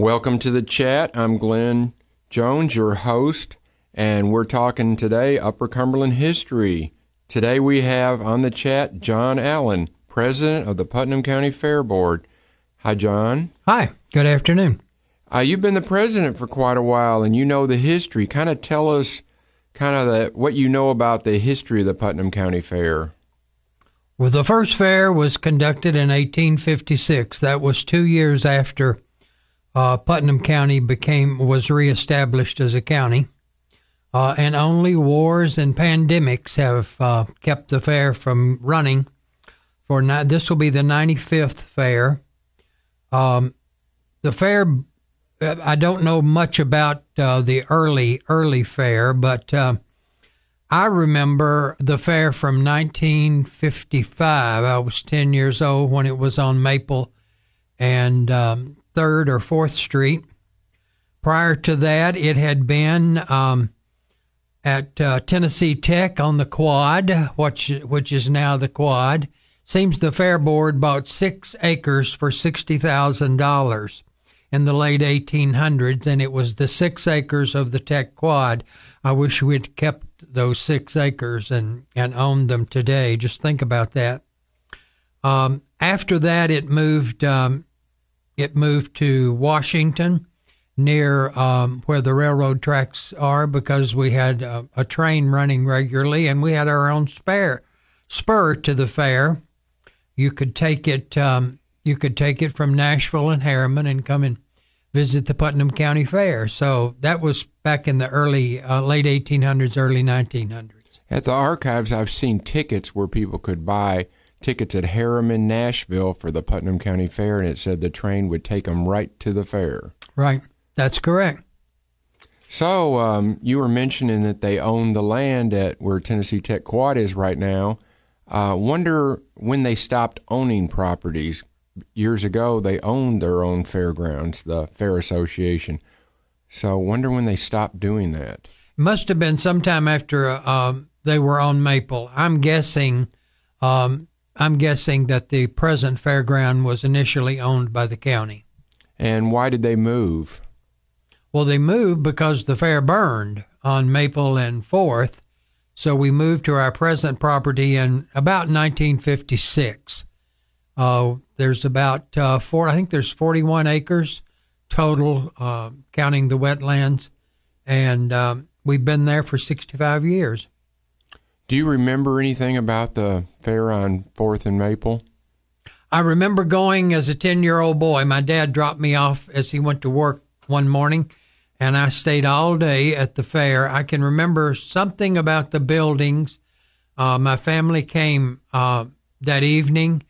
Welcome to the chat. I'm Glenn Jones, your host, and we're talking today Upper Cumberland history. Today we have on the chat John Allen, president of the Putnam County Fair Board. Hi, John. Hi, good afternoon. Uh, you've been the president for quite a while, and you know the history. Kind of tell us, kind of the, what you know about the history of the Putnam County Fair. Well, the first fair was conducted in 1856. That was two years after uh, Putnam County became was reestablished as a county, uh, and only wars and pandemics have uh, kept the fair from running. For ni- this will be the 95th fair. Um, the fair I don't know much about uh, the early early fair, but uh, I remember the fair from 1955. I was 10 years old when it was on Maple and um, Third or Fourth Street. Prior to that, it had been um, at uh, Tennessee Tech on the Quad, which which is now the Quad. Seems the fair board bought six acres for sixty thousand dollars in the late 1800s, and it was the six acres of the Tech Quad. I wish we'd kept those six acres and, and owned them today. Just think about that. Um, after that, it moved. Um, it moved to Washington, near um, where the railroad tracks are, because we had a, a train running regularly, and we had our own spare spur to the fair. You could take it. Um, you could take it from Nashville and Harriman and come and visit the Putnam County Fair. So that was back in the early, uh, late 1800s, early 1900s. At the archives, I've seen tickets where people could buy tickets at Harriman, Nashville for the Putnam County Fair, and it said the train would take them right to the fair. Right. That's correct. So um, you were mentioning that they own the land at where Tennessee Tech Quad is right now. Uh, wonder when they stopped owning properties. Years ago, they owned their own fairgrounds, the Fair Association. So wonder when they stopped doing that. Must have been sometime after um, they were on Maple. I'm guessing. Um, I'm guessing that the present fairground was initially owned by the county. And why did they move? Well, they moved because the fair burned on Maple and Fourth, so we moved to our present property in about 1956. Uh, there's about uh, four, I think there's 41 acres total, uh, counting the wetlands, and um, we've been there for 65 years. Do you remember anything about the fair on Fourth and Maple? I remember going as a 10 year old boy. My dad dropped me off as he went to work one morning, and I stayed all day at the fair. I can remember something about the buildings. Uh, my family came uh, that evening,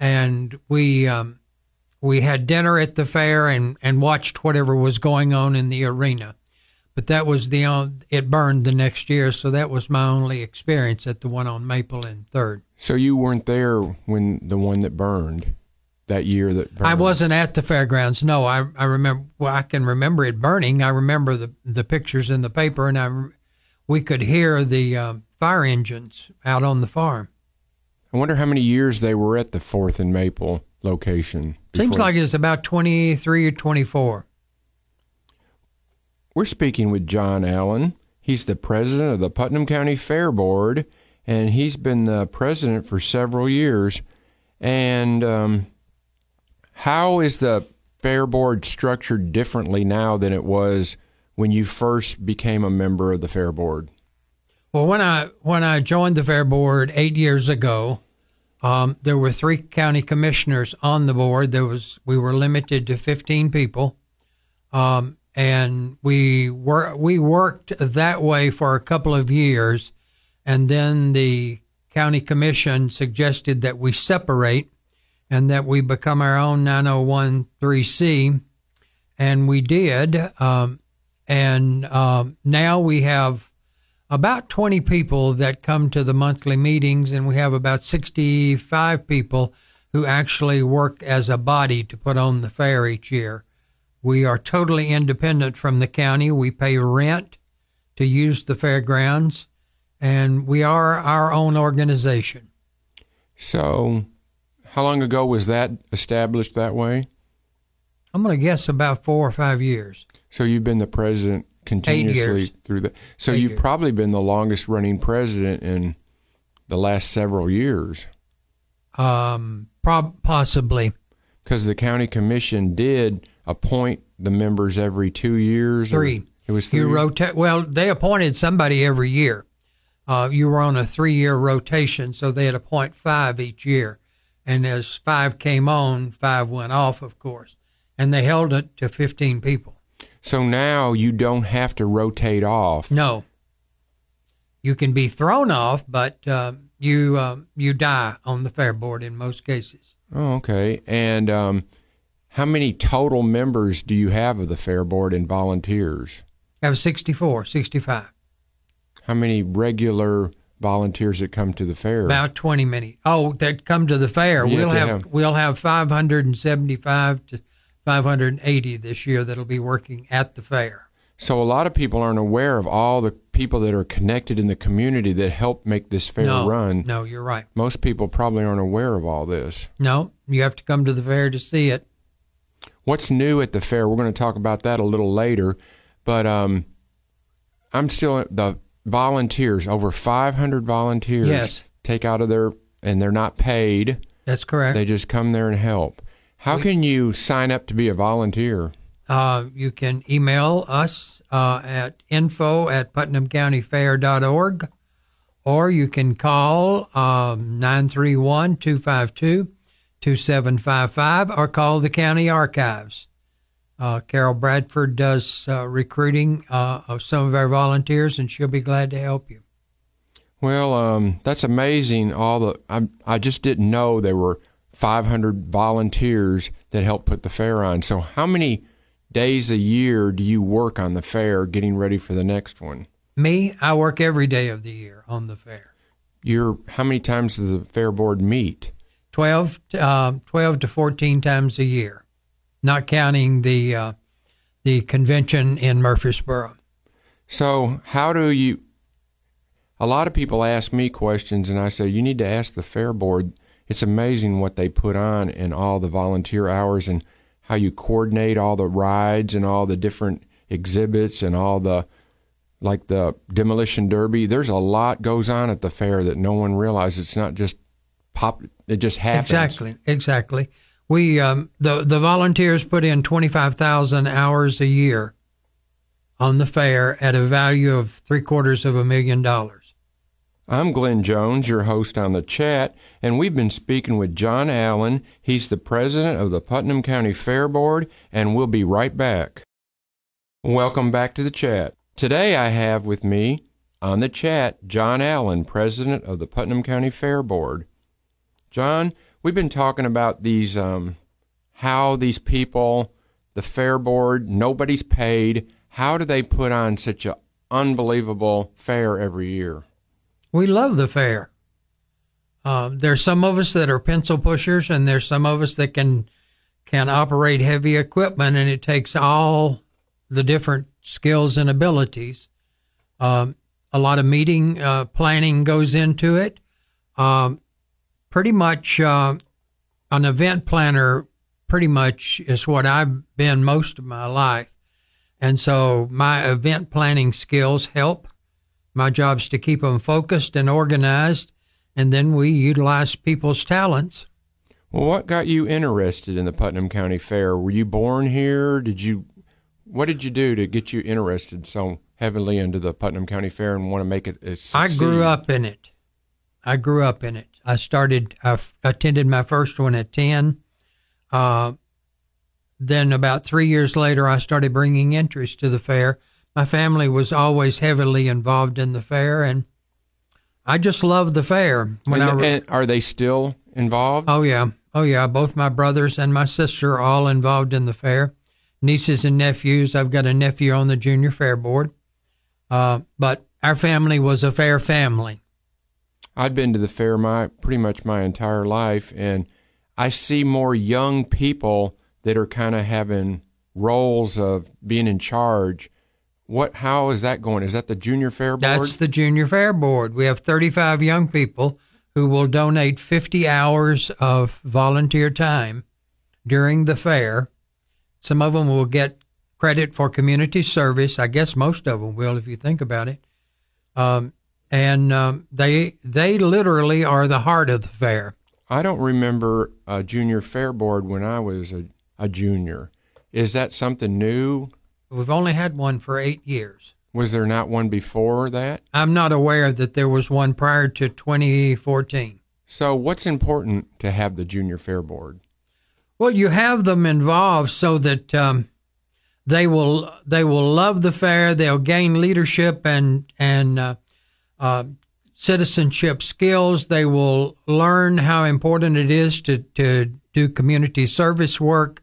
and we um, we had dinner at the fair and, and watched whatever was going on in the arena. But that was the only, it burned the next year, so that was my only experience at the one on Maple and Third. So you weren't there when the one that burned that year that burned. I wasn't at the fairgrounds. No, I I remember. Well, I can remember it burning. I remember the the pictures in the paper, and I we could hear the um, fire engines out on the farm. I wonder how many years they were at the Fourth and Maple location. Seems before- like it's about twenty three or twenty four. We're speaking with John Allen. He's the president of the Putnam County Fair Board, and he's been the president for several years. And um, how is the Fair Board structured differently now than it was when you first became a member of the Fair Board? Well, when I when I joined the fair board eight years ago, um, there were three county commissioners on the board. There was we were limited to fifteen people, um, and we were we worked that way for a couple of years, and then the county commission suggested that we separate, and that we become our own 901.3c, and we did, um, and um, now we have about 20 people that come to the monthly meetings, and we have about 65 people who actually work as a body to put on the fair each year. We are totally independent from the county. We pay rent to use the fairgrounds, and we are our own organization. So, how long ago was that established that way? I'm going to guess about four or five years. So you've been the president continuously through that. So Eight you've probably been the longest running president in the last several years Um, prob- possibly. because the county commission did appoint the members every two years. Three. It was three. You rotate. Well, they appointed somebody every year. Uh, you were on a three-year rotation, so they'd appoint five each year. And as five came on, five went off, of course, and they held it to 15 people. so now you don't have to rotate off. No, you can be thrown off, but uh, you uh, you die on the fair board in most cases. Oh, okay. And um, how many total members do you have of the fair board and volunteers? I have 64, 65, How many regular volunteers that come to the fair? about 20 many. Oh, that come to the fair. Yeah, we'll have, have- we'll have 575 to 580 this year that'll be working at the fair. So a lot of people aren't aware of all the people that are connected in the community that help make this fair no, run. no, you're right. Most people probably aren't aware of all this. No, you have to come to the fair to see it. What's new at the fair? We're going to talk about that a little later, but um, I'm still the volunteers. Over 500 volunteers Yes. take out of their and they're not paid. That's correct. They just come there and help. How We- can you sign up to be a volunteer? Uh, you can email us uh, at info at putnamcountyfair.org or you can call um, 931 252 2755 or call the county archives. Uh, Carol Bradford does uh, recruiting uh, of some of our volunteers, and she'll be glad to help you. Well, um, that's amazing. All the I I just didn't know there were 500 volunteers that help put the fair on. So how many days a year do you work on the fair, getting ready for the next one? Me, I work every day of the year on the fair. You're how many times does the fair board meet? 12, uh, 12 to 14 times a year, not counting the uh, the convention in Murfreesboro. So how do you? A lot of people ask me questions, and I say you need to ask the fair board. It's amazing what they put on and all the volunteer hours and how you coordinate all the rides and all the different exhibits and all the like the demolition derby. There's a lot goes on at the fair that no one realizes. It's not just pop. It just happens. Exactly, exactly. We um, the the volunteers put in twenty five thousand hours a year on the fair at a value of three quarters of a million dollars. I'm Glenn Jones, your host on the chat, and we've been speaking with John Allen. He's the president of the Putnam County Fair Board, and we'll be right back. Welcome back to the chat. Today I have with me on the chat John Allen, president of the Putnam County Fair Board. John, we've been talking about these, um, how these people, the fair board, nobody's paid. How do they put on such an unbelievable fair every year? We love the fair. Um, there's some of us that are pencil pushers, and there's some of us that can can operate heavy equipment, and it takes all the different skills and abilities. Um, a lot of meeting uh, planning goes into it. Um, pretty much, uh, an event planner pretty much is what I've been most of my life, and so my event planning skills help. My job's to keep them focused and organized, and then we utilize people's talents. Well, what got you interested in the Putnam County Fair? Were you born here? Did you what did you do to get you interested so heavily into the Putnam County Fair and want to make it a I grew up in it. I grew up in it. I started. I f- attended my first one at ten. Uh, then about three years later, I started bringing interest to the fair. My family was always heavily involved in the fair, and I just loved the fair. When I re- and are they still involved? Oh yeah, oh yeah. Both my brothers and my sister are all involved in the fair. Nieces and nephews. I've got a nephew on the junior fair board. Uh, but our family was a fair family. I've been to the fair my pretty much my entire life, and I see more young people that are kind of having roles of being in charge. What? How is that going? Is that the junior fair board? That's the junior fair board. We have 35 young people who will donate 50 hours of volunteer time during the fair some of them will get credit for community service. I guess most of them will, if you think about it. Um, and um, they they literally are the heart of the fair. I don't remember a junior fair board when I was a, a junior. Is that something new? We've only had one for eight years. Was there not one before that? I'm not aware that there was one prior to 2014. So, what's important to have the junior fair board? Well, you have them involved so that um, they will they will love the fair. They'll gain leadership and and uh, uh, citizenship skills. They will learn how important it is to to do community service work.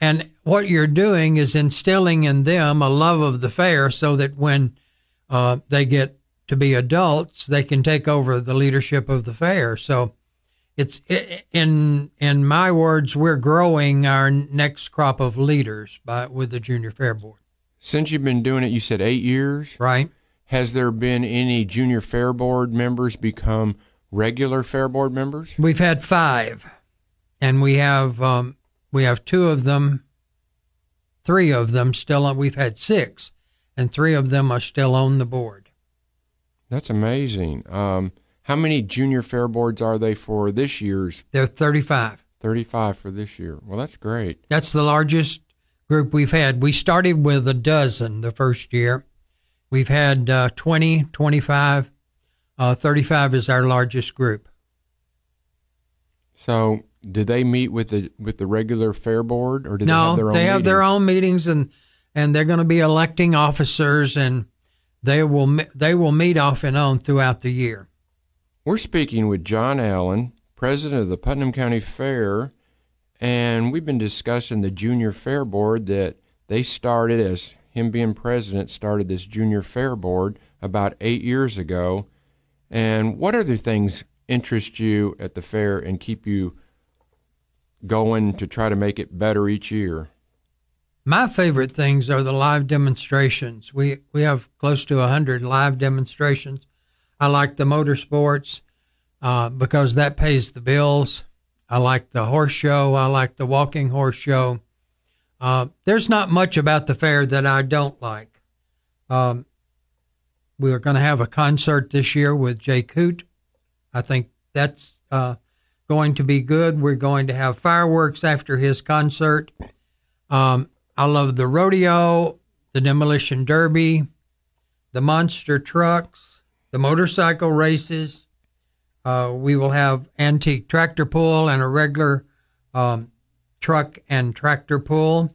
And what you're doing is instilling in them a love of the fair so that when uh, they get to be adults, they can take over the leadership of the fair. So it's in in my words, we're growing our next crop of leaders by with the Junior Fair Board. Since you've been doing it, you said eight years, right? Has there been any Junior Fair Board members become regular Fair Board members? We've had five, and we have um, we have two of them, three of them still. On, we've had six, and three of them are still on the board. That's amazing. Um, how many junior fair boards are they for this year's? They're 35. 35 for this year. Well, that's great. That's the largest group we've had. We started with a dozen the first year. We've had uh, 20, 25, uh, 35 is our largest group. So, do they meet with the with the regular fair board, or do no, they have their own? Meetings? They have meetings? their own meetings, and and they're going to be electing officers, and they will they will meet off and on throughout the year. We're speaking with John Allen, president of the Putnam County Fair, and we've been discussing the Junior Fair Board that they started as him being president started this Junior Fair Board about eight years ago. And what other things interest you at the fair and keep you going to try to make it better each year? My favorite things are the live demonstrations. We we have close to 100 live demonstrations I like the motorsports uh, because that pays the bills. I like the horse show. I like the walking horse show. Uh, there's not much about the fair that I don't like. Um, we are going to have a concert this year with Jake Hoot. I think that's uh, going to be good. We're going to have fireworks after his concert. Um, I love the rodeo, the demolition derby, the monster trucks the motorcycle races. Uh, we will have antique tractor pull and a regular um, truck and tractor pull.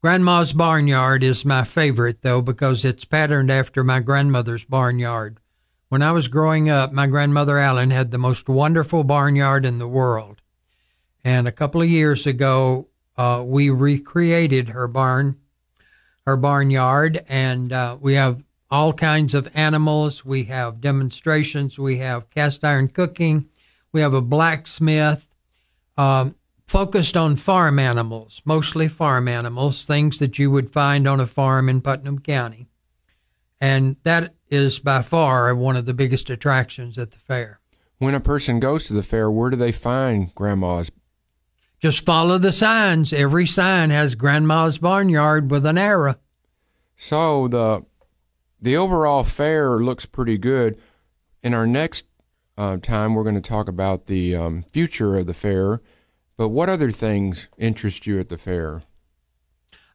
Grandma's barnyard is my favorite, though, because it's patterned after my grandmother's barnyard. When I was growing up, my grandmother Allen had the most wonderful barnyard in the world. And a couple of years ago, uh, we recreated her barn, her barnyard, and uh, we have all kinds of animals. We have demonstrations. We have cast iron cooking. We have a blacksmith um, focused on farm animals, mostly farm animals, things that you would find on a farm in Putnam County. And that is by far one of the biggest attractions at the fair. When a person goes to the fair, where do they find Grandma's? Just follow the signs. Every sign has Grandma's barnyard with an arrow. So the the overall fair looks pretty good. In our next uh, time, we're going to talk about the um, future of the fair. But what other things interest you at the fair?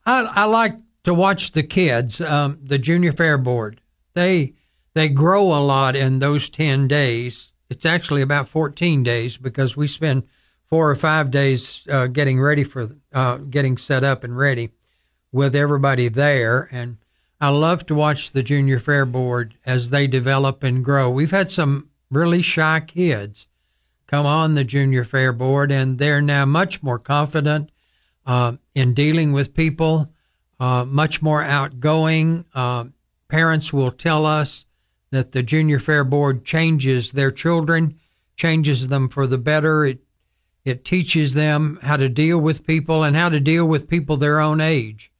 I, I like to watch the kids, um, the junior fair board. They they grow a lot in those ten days. It's actually about fourteen days because we spend four or five days uh, getting ready for uh, getting set up and ready with everybody there and I love to watch the junior fair board as they develop and grow. We've had some really shy kids come on the junior fair board, and they're now much more confident uh, in dealing with people, uh, much more outgoing. Uh, parents will tell us that the junior fair board changes their children, changes them for the better. It it teaches them how to deal with people and how to deal with people their own age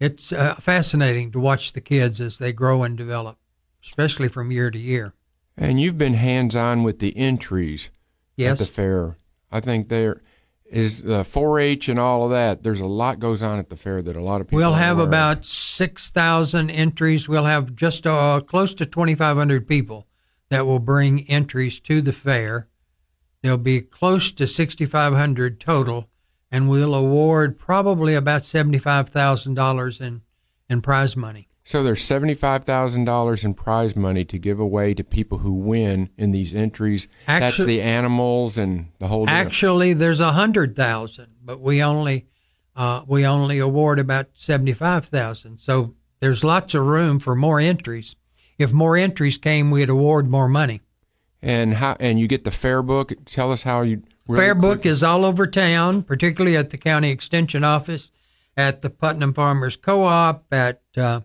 it's uh, fascinating to watch the kids as they grow and develop, especially from year to year. And you've been hands on with the entries yes. at the fair. I think there is the uh, 4-H and all of that. There's a lot goes on at the fair that a lot of people. We'll have aware about 6,000 entries. We'll have just uh, close to 2,500 people that will bring entries to the fair. There'll be close to 6,500 total, and we'll award probably about $75,000 in, in prize money. So there's seventy-five thousand dollars in prize money to give away to people who win in these entries. That's the animals and the whole. deal. Actually, there's a hundred thousand, but we only uh, we only award about seventy five thousand. So there's lots of room for more entries. If more entries came, we'd award more money. and how and you get the fair book. Tell us how you. really Fair book is all over town, particularly at the county extension office, at the Putnam Farmers Co-op, at uh,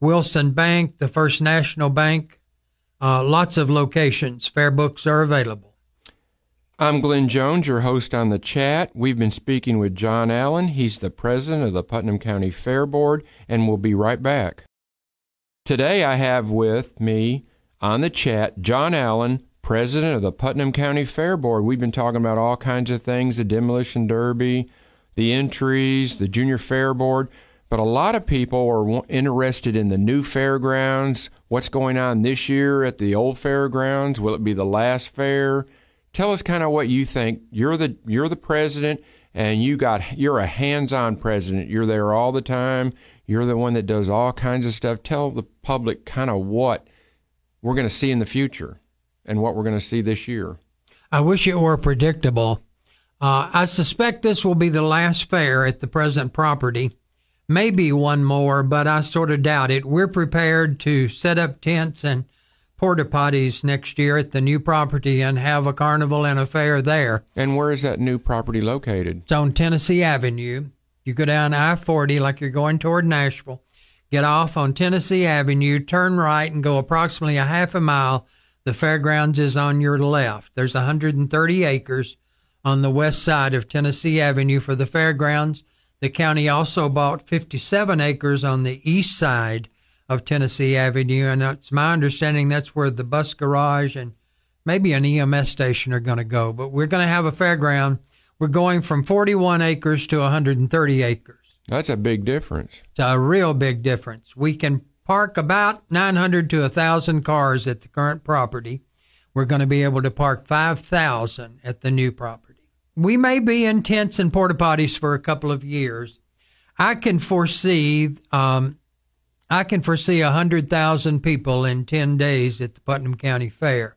Wilson Bank, the First National Bank. Uh, lots of locations. Fair books are available. I'm Glenn Jones, your host on the chat. We've been speaking with John Allen. He's the president of the Putnam County Fair Board, and we'll be right back. Today I have with me on the chat John Allen, president of the Putnam County Fair Board. We've been talking about all kinds of things the demolition derby, the entries, the junior fair board. But a lot of people are interested in the new fairgrounds, what's going on this year at the old fairgrounds. Will it be the last fair? Tell us kind of what you think. You're the you're the president and you got you're a hands-on president. You're there all the time. You're the one that does all kinds of stuff. Tell the public kind of what we're going to see in the future and what we're going to see this year. I wish it were predictable. Uh, I suspect this will be the last fair at the present property. Maybe one more, but I sort of doubt it. We're prepared to set up tents and porta potties next year at the new property and have a carnival and a fair there. And where is that new property located? It's on Tennessee Avenue. You go down I 40 like you're going toward Nashville, get off on Tennessee Avenue, turn right, and go approximately a half a mile. The fairgrounds is on your left. There's 130 acres on the west side of Tennessee Avenue for the fairgrounds. The county also bought 57 acres on the east side of Tennessee Avenue, and it's my understanding that's where the bus garage and maybe an EMS station are going to go. But we're going to have a fairground. We're going from 41 acres to 130 acres. That's a big difference. It's a real big difference. We can park about 900 to 1,000 cars at the current property. We're going to be able to park 5,000 at the new property. We may be in tents and porta potties for a couple of years. I can foresee, um, I can foresee a 100,000 people in 10 days at the Putnam County Fair.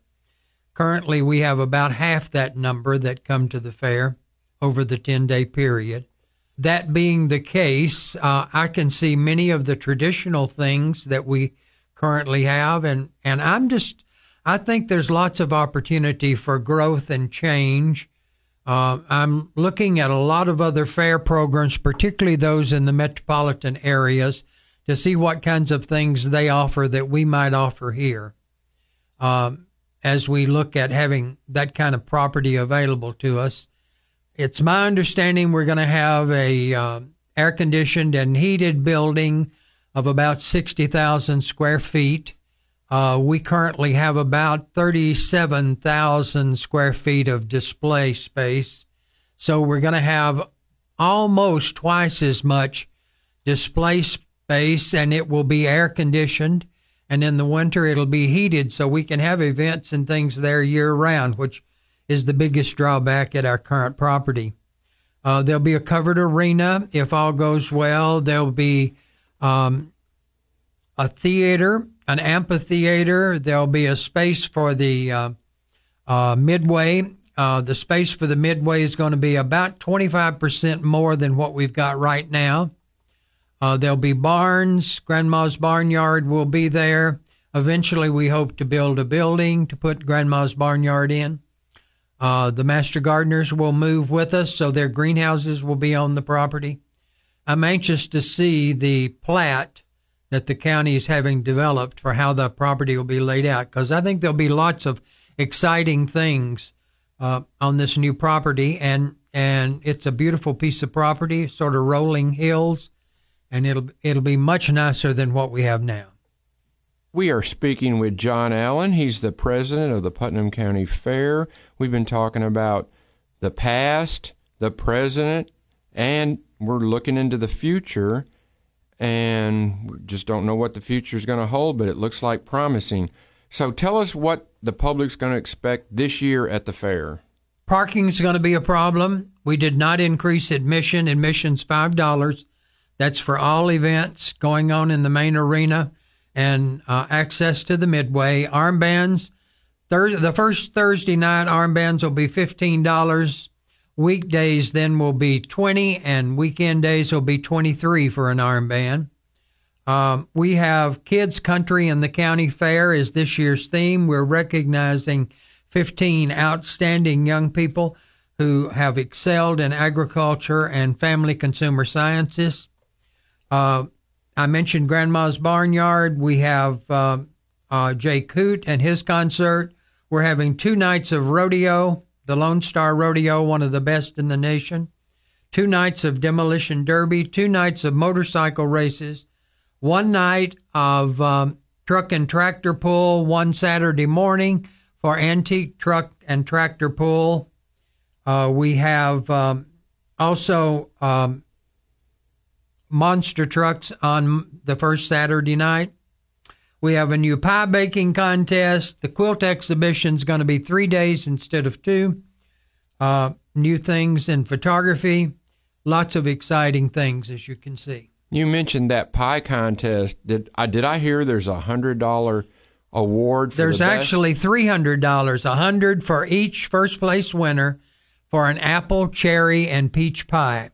Currently, we have about half that number that come to the fair over the 10 day period. That being the case, uh, I can see many of the traditional things that we currently have, and, and I'm just, I think there's lots of opportunity for growth and change. Uh, I'm looking at a lot of other fair programs, particularly those in the metropolitan areas, to see what kinds of things they offer that we might offer here. Um, as we look at having that kind of property available to us, it's my understanding we're going to have a uh, air conditioned and heated building of about 60,000 square feet. Uh, we currently have about 37,000 square feet of display space. So we're going to have almost twice as much display space and it will be air conditioned. And in the winter, it'll be heated so we can have events and things there year round, which is the biggest drawback at our current property. Uh, there'll be a covered arena if all goes well. There'll be um, a theater, an amphitheater. There'll be a space for the uh, uh, midway. Uh, the space for the midway is going to be about 25% more than what we've got right now. Uh, there'll be barns. Grandma's Barnyard will be there. Eventually, we hope to build a building to put Grandma's Barnyard in. Uh, the master gardeners will move with us, so their greenhouses will be on the property. I'm anxious to see the plat that the county is having developed for how the property will be laid out, because I think there'll be lots of exciting things uh, on this new property, and and it's a beautiful piece of property, sort of rolling hills, and it'll it'll be much nicer than what we have now. We are speaking with John Allen. He's the president of the Putnam County Fair. We've been talking about the past, the present, and we're looking into the future, and just don't know what the future is going to hold, but it looks like promising. So tell us what the public's going to expect this year at the fair. Parking is going to be a problem. We did not increase admission. Admission's five dollars. That's for all events going on in the main arena and uh, access to the midway. Armbands. Thurs the first Thursday night armbands will be fifteen dollars. Weekdays then will be twenty, and weekend days will be twenty three for an armband. Um, we have Kids Country and the County Fair is this year's theme. We're recognizing 15 outstanding young people who have excelled in agriculture and family consumer sciences. Uh, I mentioned Grandma's Barnyard. We have uh, uh, Jake Hoot and his concert. We're having two nights of rodeo, the Lone Star Rodeo, one of the best in the nation. Two nights of demolition derby, two nights of motorcycle races, one night of um, truck and tractor pull, one Saturday morning for antique truck and tractor pull. Uh, we have um, also um, monster trucks on the first Saturday night. We have a new pie baking contest. The quilt exhibition is going to be three days instead of two. Uh, new things in photography. Lots of exciting things, as you can see. You mentioned that pie contest. Did I did I hear there's a hundred dollar award? For There's the actually three hundred dollars, a hundred for each first place winner for an apple, cherry, and peach pie.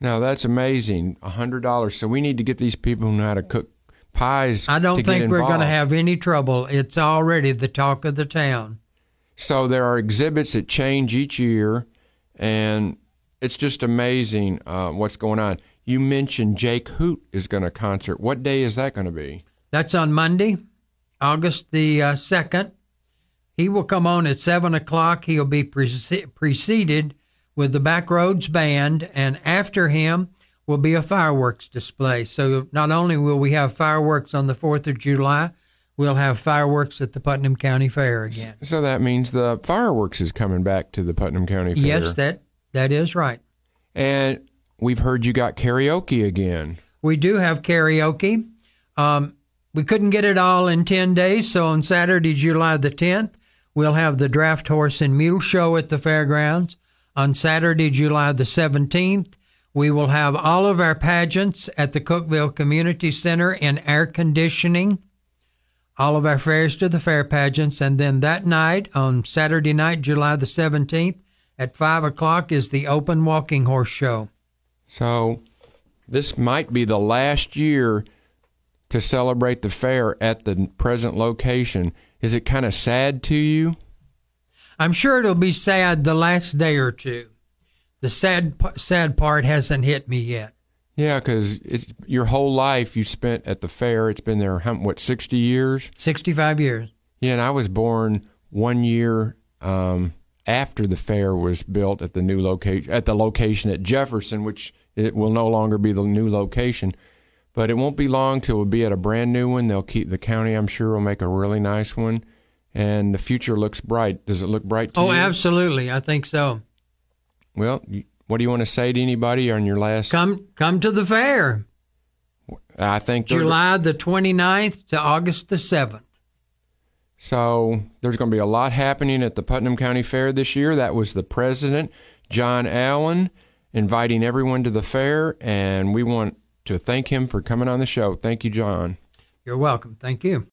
Now that's amazing. A hundred dollars. So we need to get these people who know how to cook pies. I don't think we're going to have any trouble. It's already the talk of the town. So there are exhibits that change each year, and it's just amazing uh, what's going on. You mentioned Jake Hoot is going to concert. What day is that going to be? That's on Monday, August the uh, 2nd. He will come on at 7 o'clock. He'll be prece- preceded with the Backroads Band, and after him will be a fireworks display. So not only will we have fireworks on the 4th of July, we'll have fireworks at the Putnam County Fair again. So that means the fireworks is coming back to the Putnam County Fair. Yes, that that is right. and we've heard you got karaoke again. We do have karaoke. Um, we couldn't get it all in 10 days, so on Saturday, July the 10th, we'll have the Draft Horse and Mule Show at the fairgrounds. On Saturday, July the 17th, we will have all of our pageants at the Cookeville Community Center in air conditioning. All of our Fairest of the Fair pageants. And then that night, on Saturday night, July the 17th, at 5 o'clock, is the Open Walking Horse Show. So this might be the last year to celebrate the fair at the present location. Is it kind of sad to you? I'm sure it'll be sad the last day or two. The sad sad part hasn't hit me yet. Yeah, because it's your whole life you spent at the fair. It's been there, how- what, 60 years? 65 years. Yeah, and I was born one year um, after the fair was built at the new location, at the location at Jefferson, which it will no longer be the new location. But it won't be long till we'll be at a brand new one. They'll keep the county, I'm sure, will make a really nice one, and the future looks bright. Does it look bright to Oh, you? absolutely. I think so. Well, what do you want to say to anybody on your last? Come come to the fair. I think July the 29th to August the 7th. So there's going to be a lot happening at the Putnam County Fair this year. That was the president, John Allen, inviting everyone to the fair, and we want to thank him for coming on the show. Thank you, John. You're welcome. Thank you.